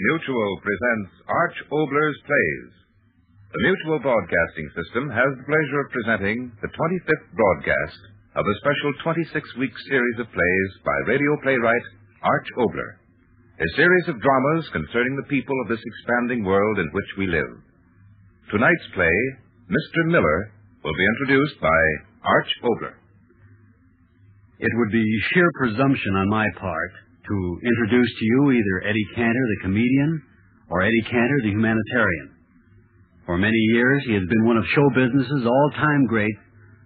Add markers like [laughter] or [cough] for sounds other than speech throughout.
Mutual presents Arch Oboler's Plays. The Mutual Broadcasting System has the pleasure of presenting the 25th broadcast of a special 26-week series of plays by radio playwright Arch Oboler. A series of dramas concerning the people of this expanding world in which we live. Tonight's play, Mr. Miller, will be introduced by Arch Oboler. It would be sheer presumption on my part to introduce to you either Eddie Cantor, the comedian, or Eddie Cantor, the humanitarian. For many years, he has been one of show business's all-time great,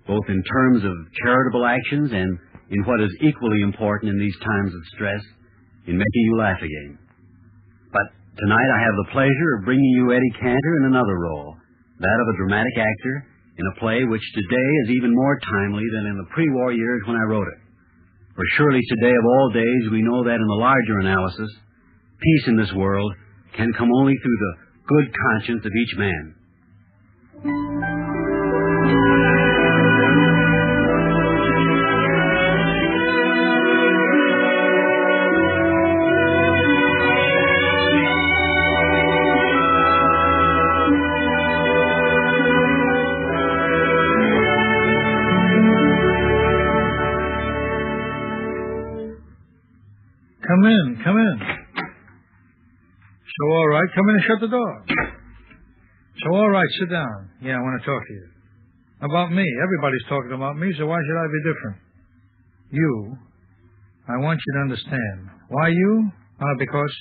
both in terms of charitable actions and in what is equally important in these times of stress, in making you laugh again. But tonight I have the pleasure of bringing you Eddie Cantor in another role, that of a dramatic actor in a play which today is even more timely than in the pre-war years when I wrote it. For surely today of all days we know that in the larger analysis, peace in this world can come only through the good conscience of each man. Right, come in and shut the door. So, all right, sit down. Yeah, I want to talk to you. About me. Everybody's talking about me, so why should I be different? You, I want you to understand. Why you? Uh, because,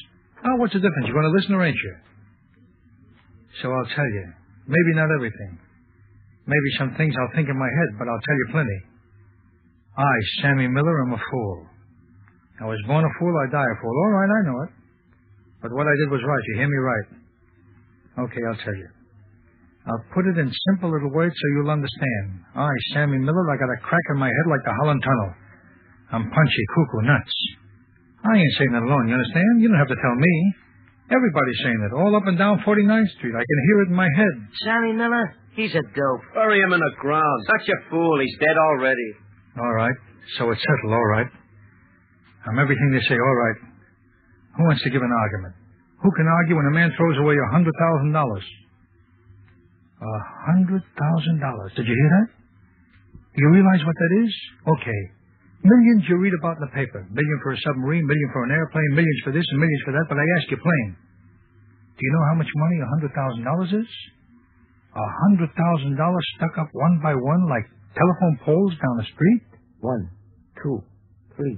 oh, what's the difference? You going to listen or ain't you? So I'll tell you. Maybe not everything. Maybe some things I'll think in my head, but I'll tell you plenty. I, Sammy Miller, am a fool. I was born a fool, I die a fool. All right, I know it. But what I did was right. You hear me right? Okay, I'll tell you. I'll put it in simple little words so you'll understand. I, Sammy Miller, I got a crack in my head like the Holland Tunnel. I'm punchy, cuckoo, nuts. I ain't saying that alone, you understand? You don't have to tell me. Everybody's saying it, all up and down 49th Street. I can hear it in my head. Sammy Miller, he's a dope. Bury him in the ground. Such a fool. He's dead already. All right, so it's settled, all right. I'm everything they say, all right. Who wants to give an argument? Who can argue when a man throws away a hundred thousand dollars? A hundred thousand dollars. Did you hear that? Do you realize what that is? Okay. Millions you read about in the paper. Million for a submarine, million for an airplane, millions for this and millions for that, but I ask you plain. Do you know how much money a hundred thousand dollars is? A hundred thousand dollars stuck up one by one like telephone poles down the street? One, two, three,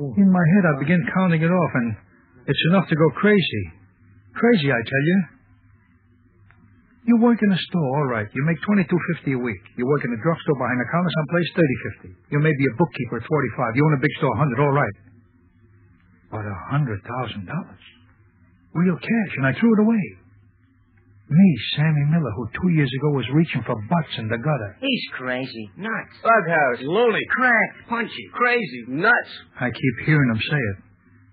four. In my head, I begin counting it off, and it's enough to go crazy. Crazy, I tell you. You work in a store, all right. You make twenty-two fifty a week. You work in a drugstore behind the counter someplace, thirty fifty. You may be a bookkeeper at forty-five. You own a big store, hundred, all right. But a hundred thousand dollars, real cash, and I threw it away. Me, Sammy Miller, who two years ago was reaching for butts in the gutter. He's crazy. Nuts. Bughouse. Loony. Cracked. Punchy. Crazy. Nuts. I keep hearing him say it.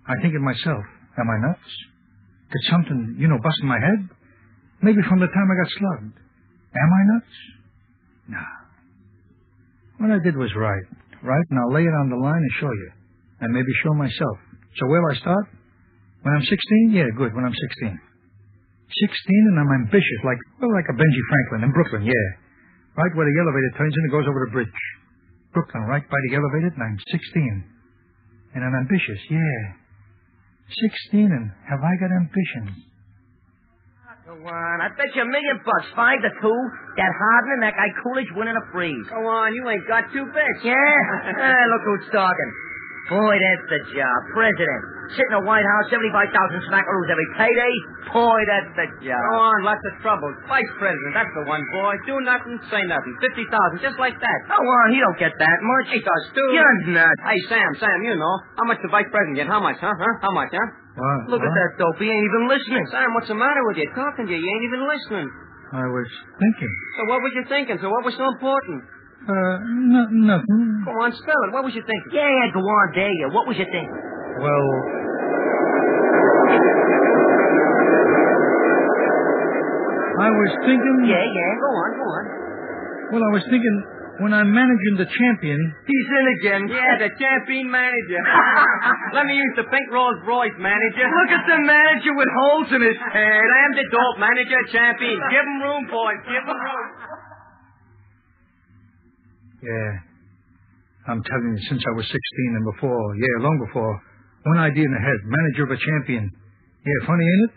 I think it myself. Am I nuts? Did something, you know, bust in my head? Maybe from the time I got slugged. Am I nuts? Nah. What I did was right. Right, and I'll lay it on the line and show you. And maybe show myself. So where'll I start? When I'm 16? Yeah, good, when I'm 16. 16 and I'm ambitious, like, well, like a Benji Franklin in Brooklyn, yeah. Right where the elevator turns in and goes over the bridge. Brooklyn, right by the elevator, and I'm 16. And I'm ambitious, yeah. 16 and have I got ambitions? Go on. I bet you a million bucks. Five to two. That Harding and that guy Coolidge winning a freeze. Go on. You ain't got two bits. Yeah? [laughs] ah, look who's talking. Boy, that's the job. President. Sit in the White House, 75,000 smackaroos every payday. Boy, that's the job. Go on. Lots of trouble. Vice president. That's the one, boy. Do nothing, say nothing. 50,000. Just like that. Go on. He don't get that much. He does, too. You're nuts. Hey, Sam, Sam, you know. How much the vice president get? How much, huh? Huh? How much, huh? What? Look at that dope. He ain't even listening. Sam, what's the matter with you? Talking to you. You ain't even listening. I was thinking. So what was you thinking? So what was so important? Uh, no, nothing. Go on, spell it. What was you thinking? Yeah, yeah, go on. There you. What was you thinking? Well, I was thinking. Yeah, yeah. Go on, go on. Well, I was thinking when I'm managing the champion. He's in again. Yeah, the champion manager. [laughs] Let me use the pink Rolls Royce manager. Look at the manager with holes in his head. I am the dope manager, champion. Give him room, boys. Give him room. Yeah. I'm telling you, since I was 16 and before, yeah, long before, one idea in the head, manager of a champion. Yeah, funny, ain't it?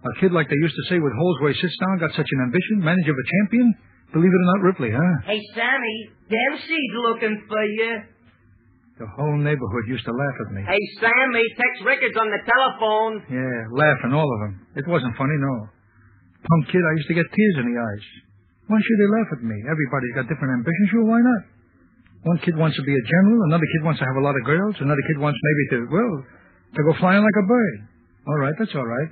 A kid like they used to say with holes where he sits down got such an ambition, manager of a champion? Believe it or not, Ripley, huh? Hey, Sammy, Dempsey's looking for you. The whole neighborhood used to laugh at me. Hey, Sammy, Tex Rickard's on the telephone. Yeah, laughing, all of them. It wasn't funny, no. Punk kid, I used to get tears in the eyes. Why should they laugh at me? Everybody's got different ambitions. Sure, why not? One kid wants to be a general, another kid wants to have a lot of girls, another kid wants maybe to, well, to go flying like a bird. All right, that's all right.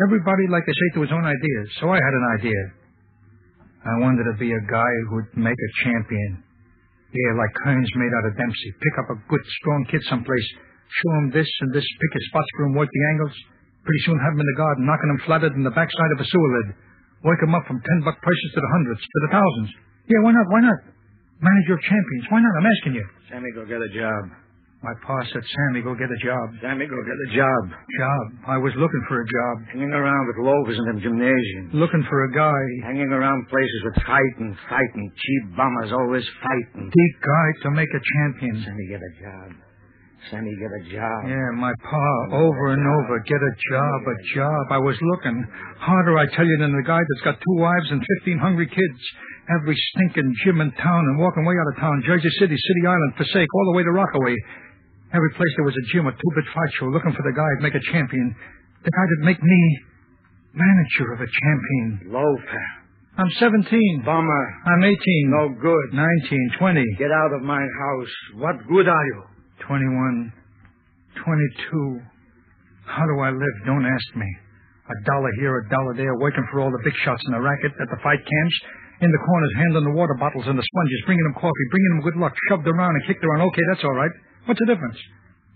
Everybody, like they say, to his own ideas. So I had an idea. I wanted to be a guy who'd make a champion. Yeah, like Kearns made out of Dempsey. Pick up a good, strong kid someplace, show him this and this, pick his spots for him, work the angles. Pretty soon have him in the garden, knocking him flatted in the backside of a sewer lid. Work him up from ten buck prices to the hundreds, to the thousands. Yeah, why not? Why not? Manager of champions. Why not? I'm asking you. Sammy, go get a job. My pa said, Sammy, go get a job. Sammy, go get a job. Job. I was looking for a job. Hanging around with loafers in them gymnasiums. Looking for a guy. Hanging around places with fighting, fighting. Cheap bummers always fighting. Deep guy to make a champion. Sammy, get a job. Sammy, get a job. Yeah, my pa, over and over, get a job, a job. I was looking. Harder, I tell you, than the guy that's got two wives and 15 hungry kids. Every stinking gym in town and walking way out of town. Jersey City, City Island, Passaic, all the way to Rockaway. Every place there was a gym, a two-bit fight show, looking for the guy who'd make a champion. The guy that'd make me manager of a champion. Loafer. I'm 17. Bummer. I'm 18. No good. 19, 20, Get out of my house. What good are you? 21, 22. How do I live? Don't ask me. A dollar here, a dollar there, working for all the big shots in the racket at the fight camps. In the corners, handing the water bottles and the sponges, bringing them coffee, bringing them good luck, shoved around and kicked around. Okay, that's all right. What's the difference?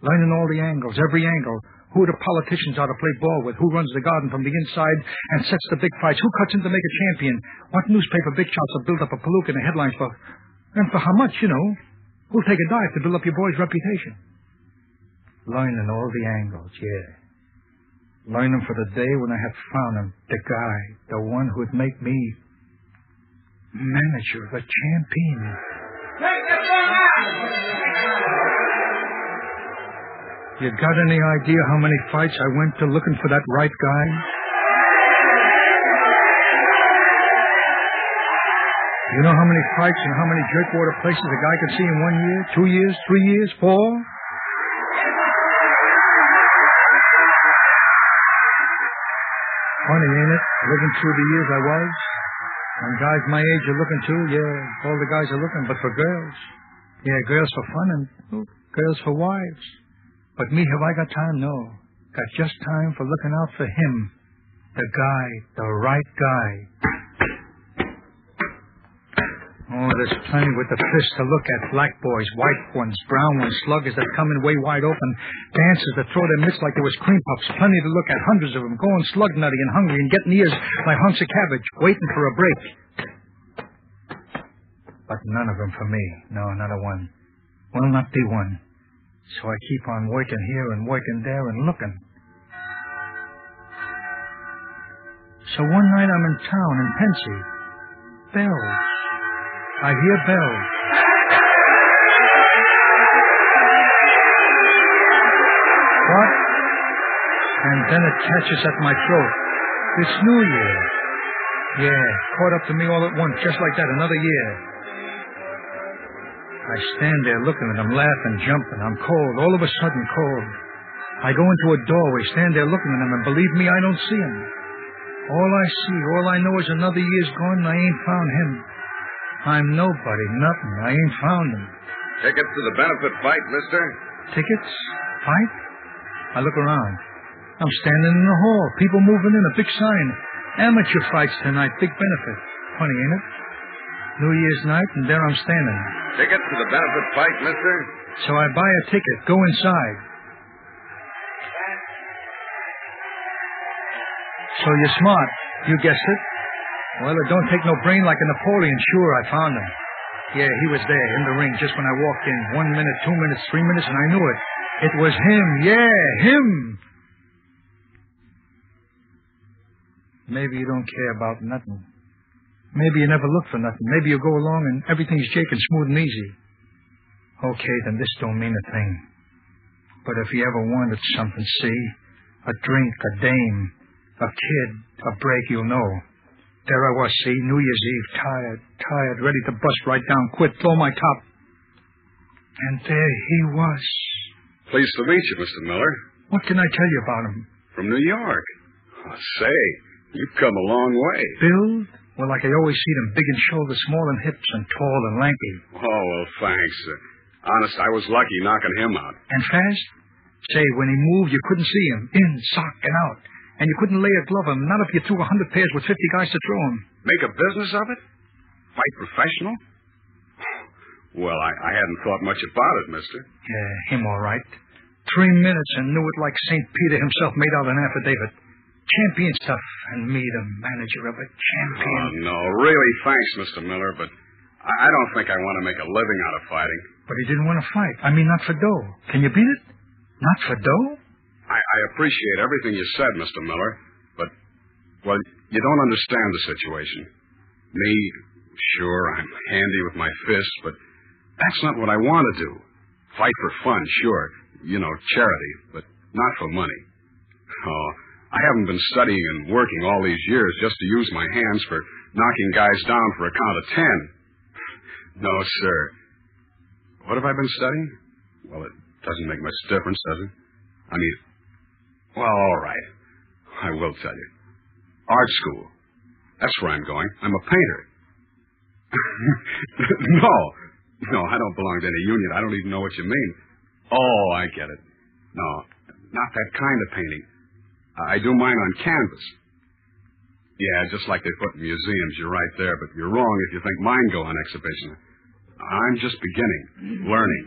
Learning all the angles, every angle. Who the politicians are to play ball with? Who runs the garden from the inside and sets the big fights? Who cuts in to make a champion? What newspaper big shots have built up a palooka in the headlines for? And for how much, you know? Who'll take a dive to build up your boy's reputation? Learning all the angles, yeah. Learning for the day when I have found him, the guy, the one who'd make me manager of a champion. You got any idea how many fights I went to looking for that right guy? You know how many fights and how many jerkwater places a guy could see in one year, two years, three years, four? Funny, ain't it? Living through the years I was. And guys my age are looking too, yeah. All the guys are looking, but for girls. Yeah, girls for fun and girls for wives. But me, have I got time? No. Got just time for looking out for him. The guy, the right guy. Oh, there's plenty with the fist to look at. Black boys, white ones, brown ones, sluggers that come in way wide open. Dancers that throw their mitts like they was cream puffs. Plenty to look at. Hundreds of them going slug nutty and hungry and getting ears like hunks of cabbage, waiting for a break. But none of them for me. No, not a one. Will not be one. So I keep on working here and working there and looking. So one night I'm in town in Pensy. Bells. I hear bells. What? And then it catches at my throat. It's New Year. Yeah, caught up to me all at once, just like that, another year. I stand there looking at him, laughing, jumping. I'm cold, all of a sudden cold. I go into a doorway, stand there looking at him, and believe me, I don't see him. All I see, all I know is another year's gone and I ain't found him. I'm nobody, nothing. I ain't found him. Tickets to the benefit fight, mister? Tickets? Fight? I look around. I'm standing in the hall. People moving in. A big sign. Amateur fights tonight. Big benefit. Funny, ain't it? New Year's night, and there I'm standing. Tickets to the benefit fight, mister? So I buy a ticket, go inside. So you're smart. You guessed it. Well, it don't take no brain like a Napoleon. Sure, I found him. Yeah, he was there in the ring just when I walked in. One minute, two minutes, three minutes, and I knew it. It was him. Yeah, him. Maybe you don't care about nothing. Maybe you never look for nothing. Maybe you go along and everything's jaking smooth and easy. Okay, then this don't mean a thing. But if you ever wanted something, see, a drink, a dame, a kid, a break, you'll know. There I was, see, New Year's Eve, tired, tired, ready to bust right down, quit, throw my top. And there he was. Pleased to meet you, Mr. Miller. What can I tell you about him? From New York. Oh, say, you've come a long way. Build? Well, like I always see them, big in shoulders, small in hips, and tall and lanky. Oh, well, thanks. Uh, honest, I was lucky knocking him out. And fast? Say, when he moved, you couldn't see him. In, sock, and out. And you couldn't lay a glove on him, not if you threw a hundred pairs with fifty guys to throw him. Make a business of it? Fight professional? Well, I, I hadn't thought much about it, mister. Yeah, him all right. Three minutes and knew it like St. Peter himself made out an affidavit. Champion stuff, and me the manager of a Champion. Oh, no, really, thanks, Mr. Miller, but I I don't think I want to make a living out of fighting. But he didn't want to fight. I mean, not for dough. Can you beat it? Not for dough? I, appreciate everything you said, Mr. Miller, but, well, you don't understand the situation. Me, sure, I'm handy with my fists, but that's not what I want to do. Fight for fun, sure. You know, charity, but not for money. Oh, I haven't been studying and working all these years just to use my hands for knocking guys down for a count of ten. [laughs] No, sir. What have I been studying? Well, it doesn't make much difference, does it? I mean, well, all right. I will tell you. Art school. That's where I'm going. I'm a painter. [laughs] no. No, I don't belong to any union. I don't even know what you mean. Oh, I get it. No, not that kind of painting. I do mine on canvas. Yeah, just like they put in museums. You're right there, but you're wrong if you think mine go on exhibition. I'm just beginning, learning,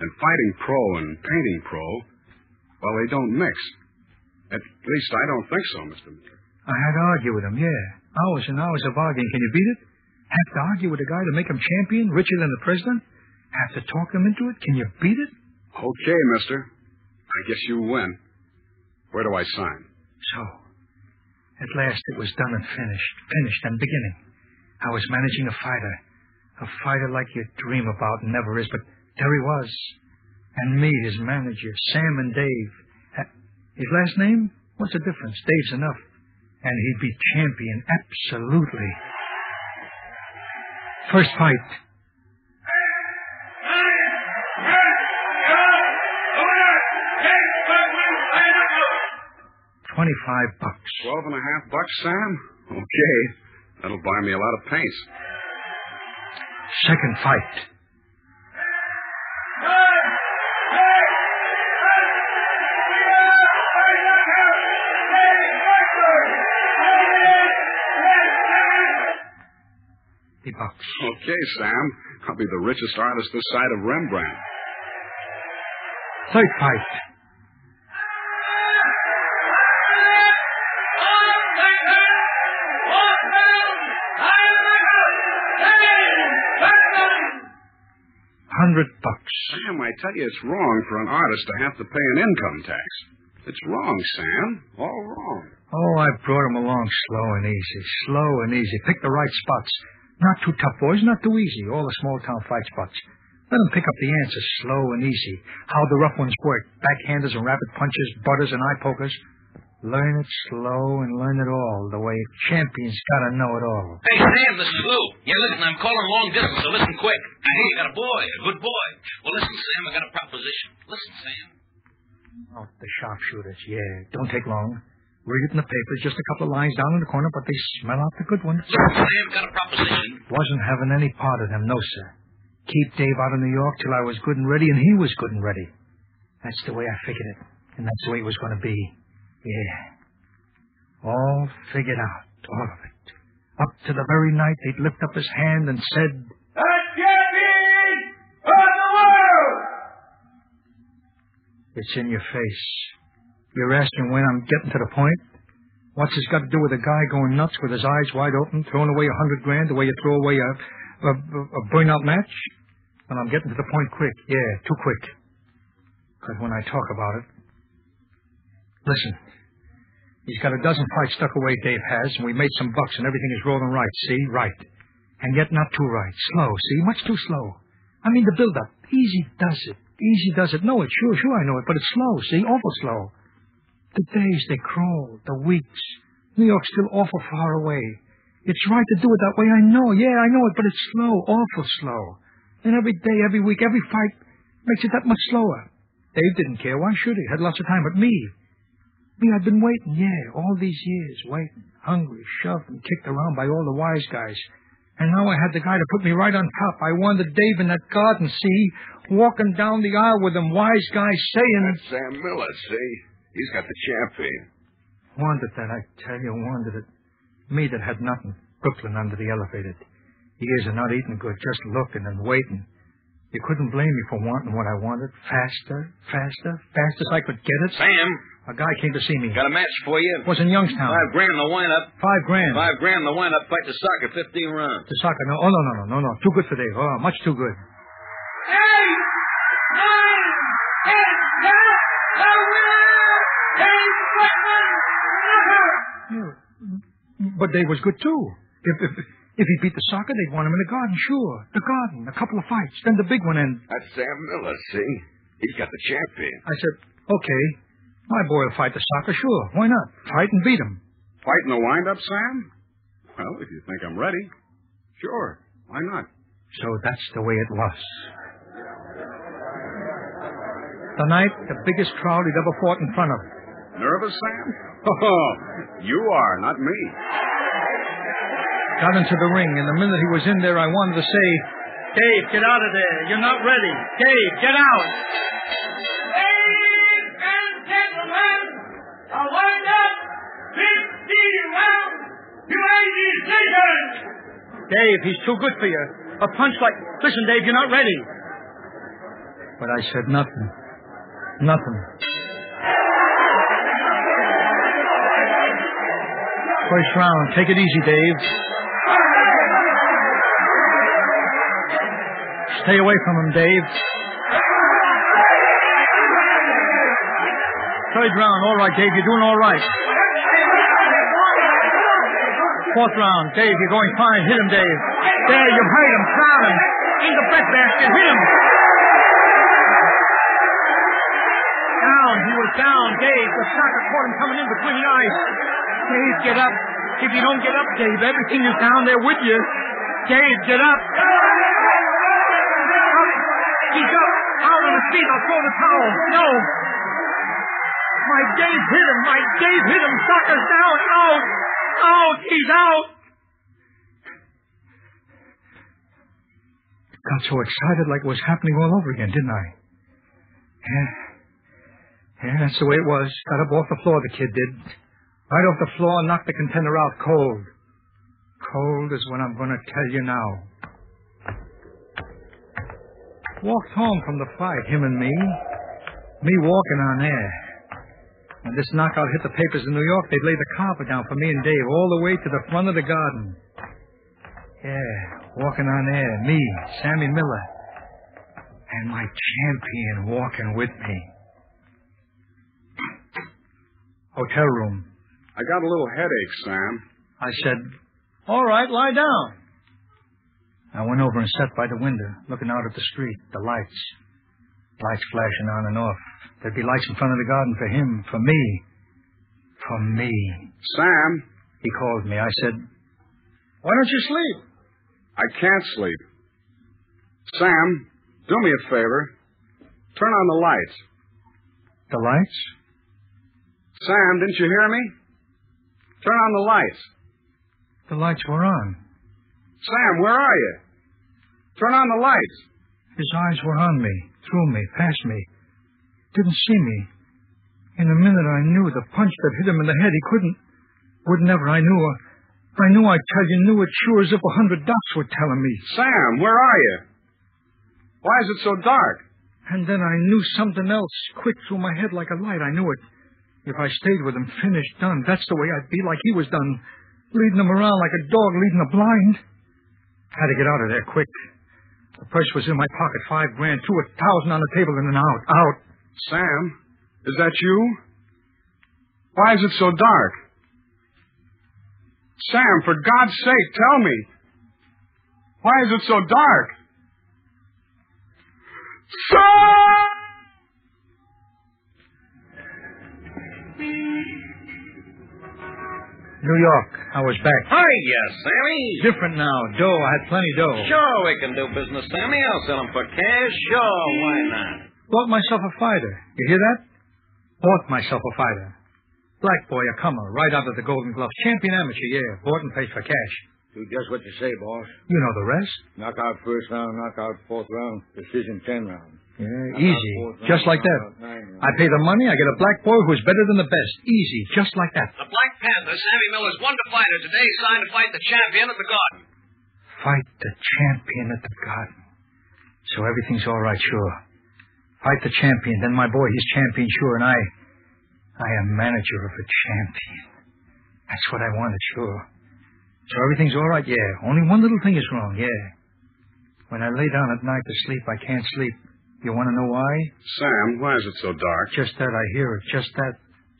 and, fighting pro and painting pro, well, they don't mix. At least I don't think so, Mr. Miller. I had to argue with him, yeah. Hours and hours of arguing. Can you beat it? Have to argue with a guy to make him champion, richer than the president? Have to talk him into it? Can you beat it? Okay, mister. I guess you win. Where do I sign? So, at last it was done and finished. Finished and beginning. I was managing a fighter. A fighter like you dream about and never is, but there he was. And me, his manager, Sam and Dave. His last name? What's the difference? Dave's enough. And he'd be champion, absolutely. First fight. Twenty-five bucks. Twelve and a half bucks, Sam? Okay. That'll buy me a lot of paints. Second fight. Okay, Sam. I'll be the richest artist this side of Rembrandt. Third fight. Hundred bucks. Sam, I tell you, it's wrong for an artist to have to pay an income tax. It's wrong, Sam. All wrong. Oh, I brought him along slow and easy. Slow and easy. Pick the right spots. Not too tough, boys. Not too easy. All the small town fight spots. Let him pick up the answers slow and easy. How the rough ones work. Backhanders and rapid punches, butters and eye pokers. Learn it slow and learn it all. The way champions gotta know it all. Hey, Sam, this is Lou. Yeah, listen, I'm calling long distance, so listen quick. I hear you got a boy, a good boy. Well, listen, Sam, I got a proposition. Listen, Sam. Oh, the sharpshooters, yeah. Don't take long. Read it in the papers, just a couple of lines down in the corner, but they smell out the good ones. Listen, Sam, got a proposition. Wasn't having any part of them, no, sir. Keep Dave out of New York till I was good and ready, and he was good and ready. That's the way I figured it, and that's the way it was going to be. Yeah. All figured out, all of it. Up to the very night they'd lift up his hand and said, That champion of the world! It's in your face. You're asking when I'm getting to the point? What's this got to do with a guy going nuts with his eyes wide open, throwing away a hundred grand the way you throw away a, a A, a match? And I'm getting to the point quick. Yeah, too quick. Because when I talk about it... Listen. He's got a dozen fights stuck away, Dave has, and we made some bucks, and everything is rolling right. See? Right. And yet not too right. Slow, see? Much too slow. I mean, the build-up. Easy does it. Easy does it. No, it's sure, sure I know it, but it's slow, see? Awful slow. The days, they crawl. The weeks. New York's still awful far away. It's right to do it that way, I know. Yeah, I know it, but it's slow, awful slow. And every day, every week, every fight makes it that much slower. Dave didn't care. Why should he? Had lots of time. But me, me, I've been waiting, yeah, all these years, waiting, hungry, shoved and kicked around by all the wise guys. And now I had the guy to put me right on top. I wanted Dave in that garden, see, walking down the aisle with them wise guys saying... That's Sam Miller, see? He's got the champion. Wanted that, I tell you, wanted it. Me that had nothing. Brooklyn under the elevated. Years of not eating good, just looking and waiting. You couldn't blame me for wanting what I wanted. Faster, faster, fast as I could get it. Sam, A guy came to see me. got a match for you. Was in Youngstown. Five grand the wind-up. Five grand. Five grand the wind-up. Fight the soccer, 15 runs. The soccer. No, oh, no, no, no, no, no. Too good for Dave. Oh, much too good. But they was good, too. If, if, if he beat the soccer, they'd want him in the garden, sure. The garden, a couple of fights, then the big one, and That's Sam Miller, see? He's got the champion. I said, okay, my boy will fight the soccer, sure. Why not? Fight and beat him. Fight in the wind-up, Sam? Well, if you think I'm ready, sure. Why not? So that's the way it was. The night, the biggest crowd he'd ever fought in front of. Nervous, Sam? [laughs] Oh, you are, not me. Got into the ring, and the minute he was in there, I wanted to say, Dave, get out of there. You're not ready. Dave, get out. Ladies and gentlemen, a wind-up 15 round UA decision. Dave, he's too good for you. A punch like. Listen, Dave, you're not ready. But I said nothing. Nothing. First round. Take it easy, Dave. Stay away from him, Dave. Third round. All right, Dave. You're doing all right. Fourth round. Dave, you're going fine. Hit him, Dave. There, you hurt him. Crown him. In the breadbasket. Hit him. Down. He was down. Dave, the soccer caught him coming in between the eyes. Dave, get up. If you don't get up, Dave, everything is down there with you. Dave, get up. He's up. Out on his feet. I'll throw the towel. No. My Dave hit him. My Dave hit him. Soccer's down. Out. Out. He's out. Got so excited like it was happening all over again, didn't I? Yeah. Yeah, that's the way it was. Got up off the floor, the kid did. Right off the floor knocked the contender out cold. Cold is what I'm going to tell you now. Walked home from the fight, him and me. Me walking on air. When this knockout hit the papers in New York, they'd lay the carpet down for me and Dave all the way to the front of the garden. Yeah, walking on air. Me, Sammy Miller. And my champion walking with me. Hotel room. I got a little headache, Sam. I said, All right, lie down. I went over and sat by the window, looking out at the street, the lights. Lights flashing on and off. There'd be lights in front of the garden for him, for me. For me. Sam, He called me. I said, Why don't you sleep? I can't sleep. Sam, do me a favor. Turn on the lights. The lights? Sam, didn't you hear me? Turn on the lights. The lights were on. Sam, where are you? Turn on the lights. His eyes were on me, through me, past me. Didn't see me. In a minute I knew the punch that hit him in the head, he couldn't, would never, I knew. I knew I'd tell you, knew it sure as if a hundred dots were telling me. Sam, where are you? Why is it so dark? And then I knew something else, quick through my head like a light. I knew it. If I stayed with him, finished, done, that's the way I'd be, like he was done, leading him around like a dog leading a blind. I Had to get out of there quick. The purse was in my pocket, five grand, two a thousand on the table, and then out, out. Sam, is that you? Why is it so dark? Sam, for God's sake, tell me. Why is it so dark? Sam! New York. I was back. Hi, yes, Sammy. Different now. Dough. I had plenty dough. Sure, we can do business, Sammy. I'll sell 'em for cash. Sure, why not? Bought myself a fighter. You hear that? Bought myself a fighter. Black boy, a comer, right out of the Golden Gloves. Champion amateur, yeah. Bought and paid for cash. Do just what you say, boss. You know the rest. Knockout first round, knockout fourth round, decision ten round. Yeah, easy. Just like that. knockout nine round. I pay the money, I get a black boy who's better than the best. Easy, just like that. The Black Panther, Sammy Miller's won to fighter today, signed to fight the champion at the Garden. Fight the champion at the garden. So everything's all right, sure. Fight the champion, then my boy, he's champion, sure, and I, I am manager of a champion. That's what I wanted, sure. So everything's all right, yeah. Only one little thing is wrong, yeah. When I lay down at night to sleep, I can't sleep. You want to know why? Sam, why is it so dark? Just that I hear it, just that.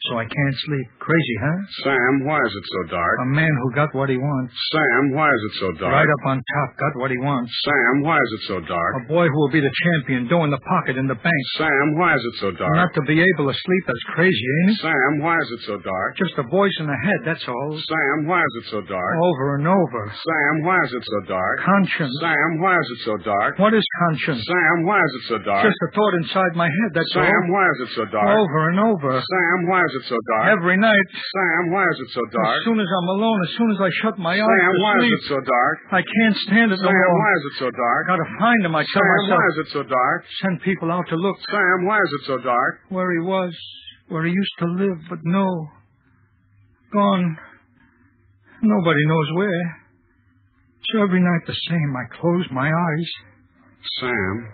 So I can't sleep. Crazy, huh? Sam, why is it so dark? A man who got what he wants. Sam, why is it so dark? Right up on top, got what he wants. Sam, why is it so dark? A boy who will be the champion, dough in the pocket in the bank. Sam, why is it so dark? Not to be able to sleep, that's crazy, ain't it? Sam, why is it so dark? Just a voice in the head, that's all. Sam, why is it so dark? Over and over. Sam, why is it so dark? Conscience. Sam, why is it so dark? What is conscience? Sam, why is it so dark? Just a thought inside my head, that's Sam, all. Sam, why is it so dark? Over and over. Sam, why is it so dark? Every night. Sam, why is it so dark? As soon as I'm alone, as soon as I shut my eyes Sam, why is sleep, it so dark? I can't stand it no Sam, more. why is it so dark? I Gotta find him, I tell Sam, myself. why is it so dark? Send people out to look Sam, why is it so dark? where he was, where he used to live, but no. Gone. Nobody knows where. So every night the same. I close my eyes. Sam,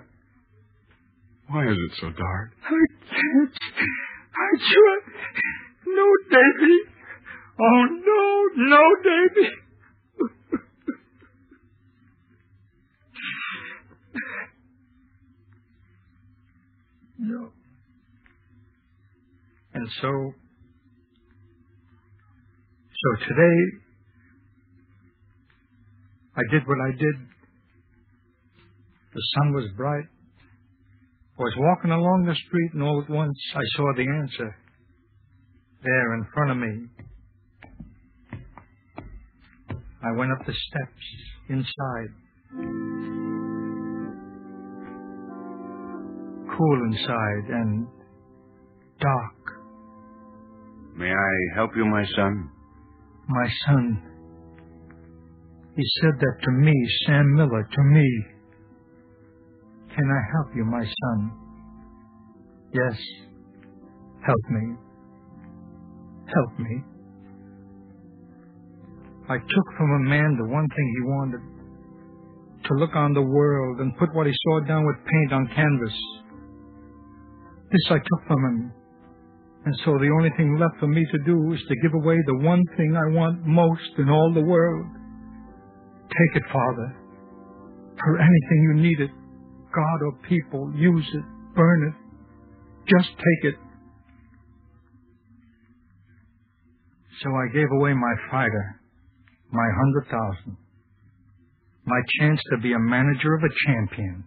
why is it so dark? I can't. I tried. No, Davy. Oh, no, no, Davy. no. And so, so today, I did what I did. The sun was bright. I was walking along the street, and all at once I saw the answer there in front of me. I went up the steps inside. Cool inside and dark. May I help you, my son? My son. He said that to me, Sam Miller, to me. Can I help you, my son? Yes. Help me. Help me. I took from a man the one thing he wanted to look on the world and put what he saw down with paint on canvas. This I took from him. And so the only thing left for me to do is to give away the one thing I want most in all the world. Take it, Father. For anything you need it, God or people, use it, burn it. Just take it. So I gave away my fighter, my hundred thousand, my chance to be a manager of a champion.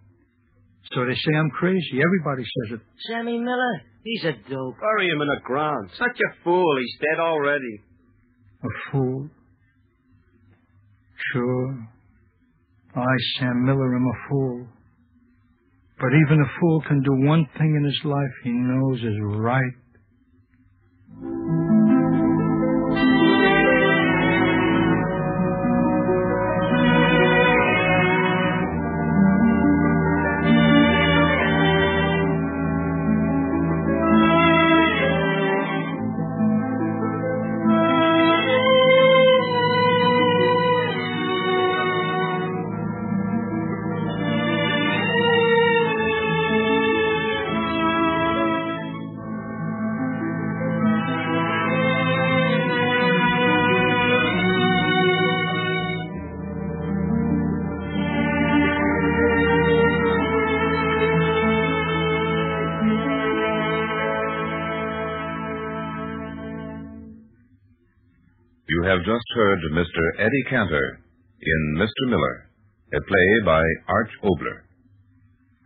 So they say I'm crazy. Everybody says it. Sammy Miller, he's a dope. Bury him in the ground. Such a fool. He's dead already. A fool. Sure. I, Sam Miller, am a fool. But even a fool can do one thing in his life he knows is right. Just heard Mr. Eddie Cantor in Mr. Miller, a play by Arch Oboler.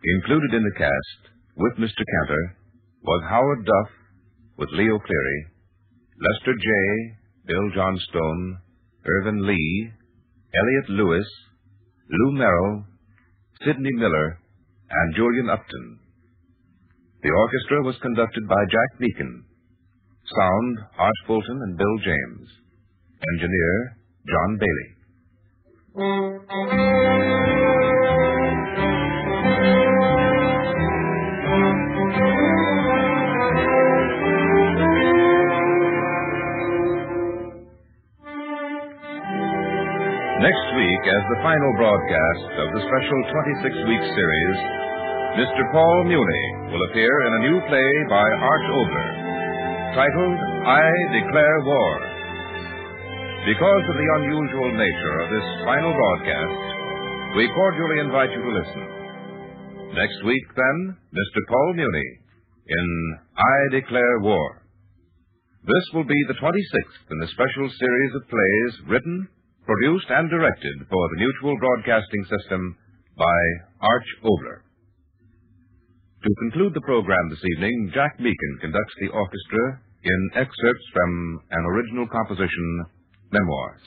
Included in the cast with Mr. Cantor was Howard Duff with Leo Cleary, Lester J., Bill Johnstone, Irvin Lee, Elliott Lewis, Lou Merrill, Sidney Miller, and Julian Upton. The orchestra was conducted by Jack Meakin. Sound, Arch Fulton and Bill James. Engineer, John Bailey. Next week, as the final broadcast of the special 26 week series, Mr. Paul Muni will appear in a new play by Arch Oboler titled I Declare War. Because of the unusual nature of this final broadcast, we cordially invite you to listen. Next week, then, Mr. Paul Muni in I Declare War. This will be the 26th in the special series of plays written, produced, and directed for the Mutual Broadcasting System by Arch Oboler. To conclude the program this evening, Jack Meakin conducts the orchestra in excerpts from an original composition, Memoirs.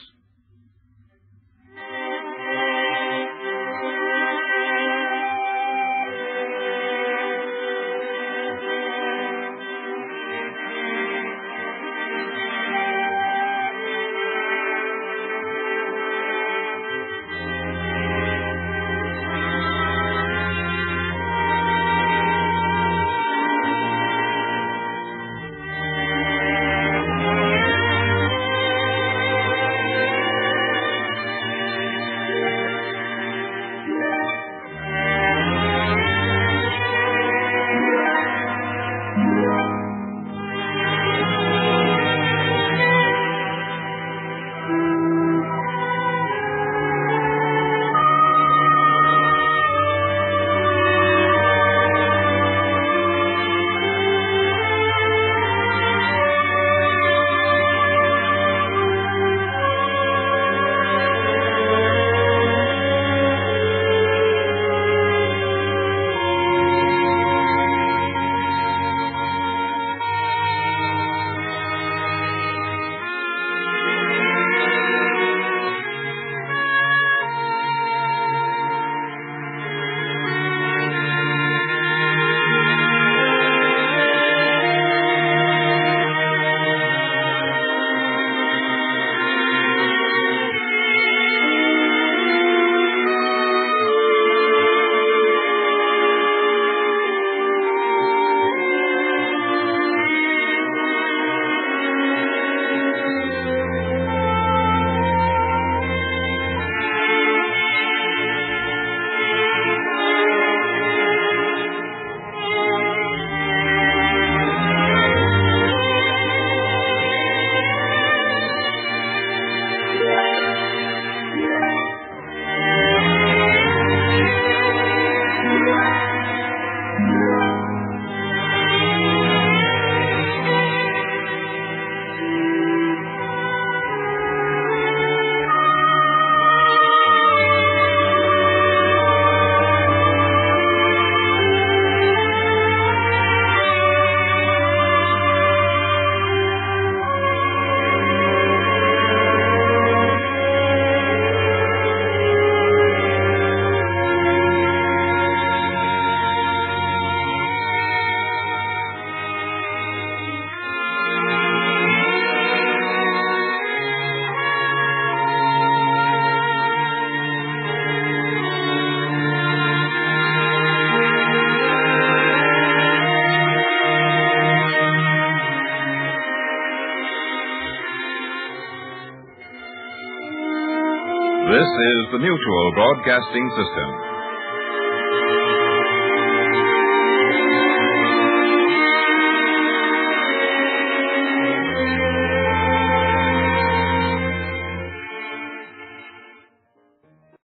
Mutual Broadcasting System.